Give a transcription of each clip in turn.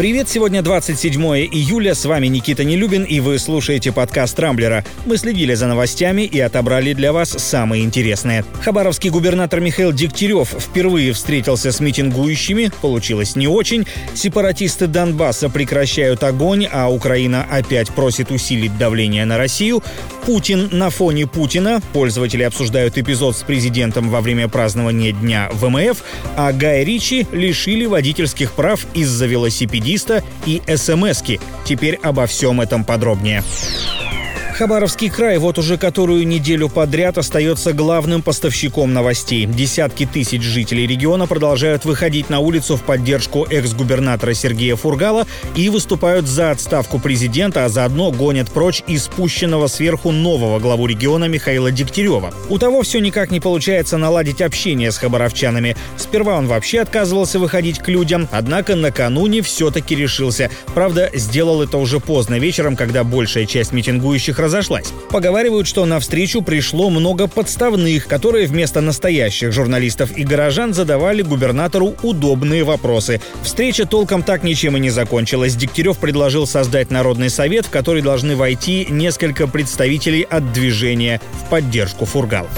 Привет, сегодня 27 июля, с вами Никита Нелюбин, и вы слушаете подкаст «Рамблера». Мы следили за новостями и отобрали для вас самые интересные. Хабаровский губернатор Михаил Дегтярев впервые встретился с митингующими, получилось не очень. Сепаратисты Донбасса прекращают огонь, а Украина опять просит усилить давление на Россию. Путин на фоне Путина. Пользователи обсуждают эпизод с президентом во время празднования Дня ВМФ, а Гая Ричи лишили водительских прав из-за велосипедиста таксиста и СМСки. Теперь обо всем этом подробнее. Хабаровский край вот уже которую неделю подряд остается главным поставщиком новостей. Десятки тысяч жителей региона продолжают выходить на улицу в поддержку экс-губернатора Сергея Фургала и выступают за отставку президента, а заодно гонят прочь испущенного сверху нового главу региона Михаила Дегтярева. У того все никак не получается наладить общение с хабаровчанами. Сперва он вообще отказывался выходить к людям, однако накануне все-таки решился. Правда, сделал это уже поздно вечером, когда большая часть митингующих разошлась. Поговаривают, что на встречу пришло много подставных, которые вместо настоящих журналистов и горожан задавали губернатору удобные вопросы. Встреча толком так ничем и не закончилась. Дегтярев предложил создать Народный совет, в который должны войти несколько представителей от движения в поддержку Фургал.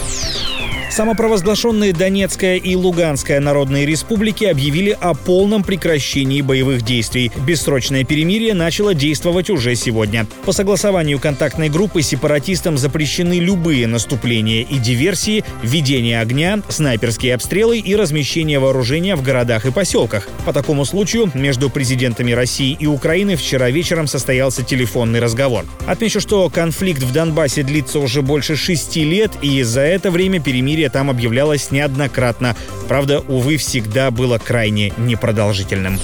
Самопровозглашенные Донецкая и Луганская народные республики объявили о полном прекращении боевых действий. Бессрочное перемирие начало действовать уже сегодня. По согласованию контактной группы сепаратистам запрещены любые наступления и диверсии, ведение огня, снайперские обстрелы и размещение вооружения в городах и поселках. По такому случаю между президентами России и Украины вчера вечером состоялся телефонный разговор. Отмечу, что конфликт в Донбассе длится уже больше шести лет, и за это время перемирие перемирие там объявлялось неоднократно. Правда, увы, всегда было крайне непродолжительным.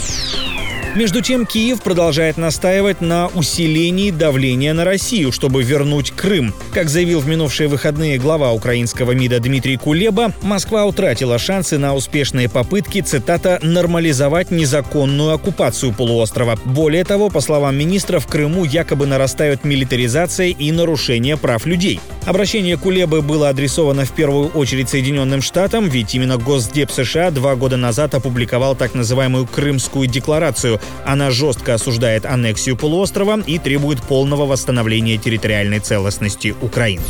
Между тем, Киев продолжает настаивать на усилении давления на Россию, чтобы вернуть Крым. Как заявил в минувшие выходные глава украинского МИДа Дмитрий Кулеба, Москва утратила шансы на успешные попытки, цитата, «нормализовать незаконную оккупацию полуострова». Более того, по словам министра, в Крыму якобы нарастают милитаризация и нарушение прав людей. Обращение Кулебы было адресовано в первую очередь Соединенным Штатам, ведь именно Госдеп США два года назад опубликовал так называемую Крымскую декларацию. Она жестко осуждает аннексию полуострова и требует полного восстановления территориальной целостности Украины.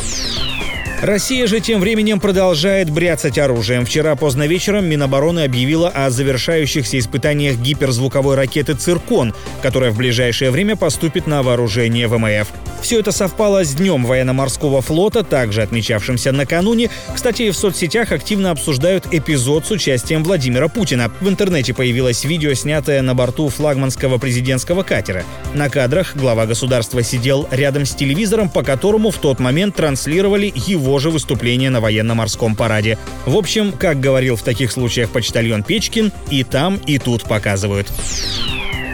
Россия же тем временем продолжает бряцать оружием. Вчера поздно вечером Минобороны объявила о завершающихся испытаниях гиперзвуковой ракеты «Циркон», которая в ближайшее время поступит на вооружение ВМФ. Все это совпало с Днем военно-морского флота, также отмечавшимся накануне. Кстати, в соцсетях активно обсуждают эпизод с участием Владимира Путина. В интернете появилось видео, снятое на борту флагманского президентского катера. На кадрах глава государства сидел рядом с телевизором, по которому в тот момент транслировали его же выступление на военно-морском параде. В общем, как говорил в таких случаях почтальон Печкин, и там, и тут показывают.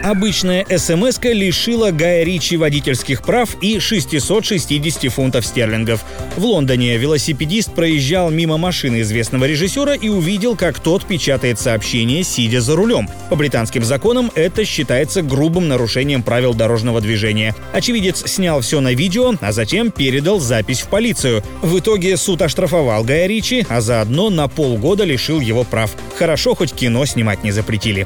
Обычная смс лишила Гая Ричи водительских прав и 660 фунтов стерлингов. В Лондоне велосипедист проезжал мимо машины известного режиссера и увидел, как тот печатает сообщение, сидя за рулем. По британским законам это считается грубым нарушением правил дорожного движения. Очевидец снял все на видео, а затем передал запись в полицию. В итоге суд оштрафовал Гая Ричи, а заодно на полгода лишил его прав. Хорошо, хоть кино снимать не запретили.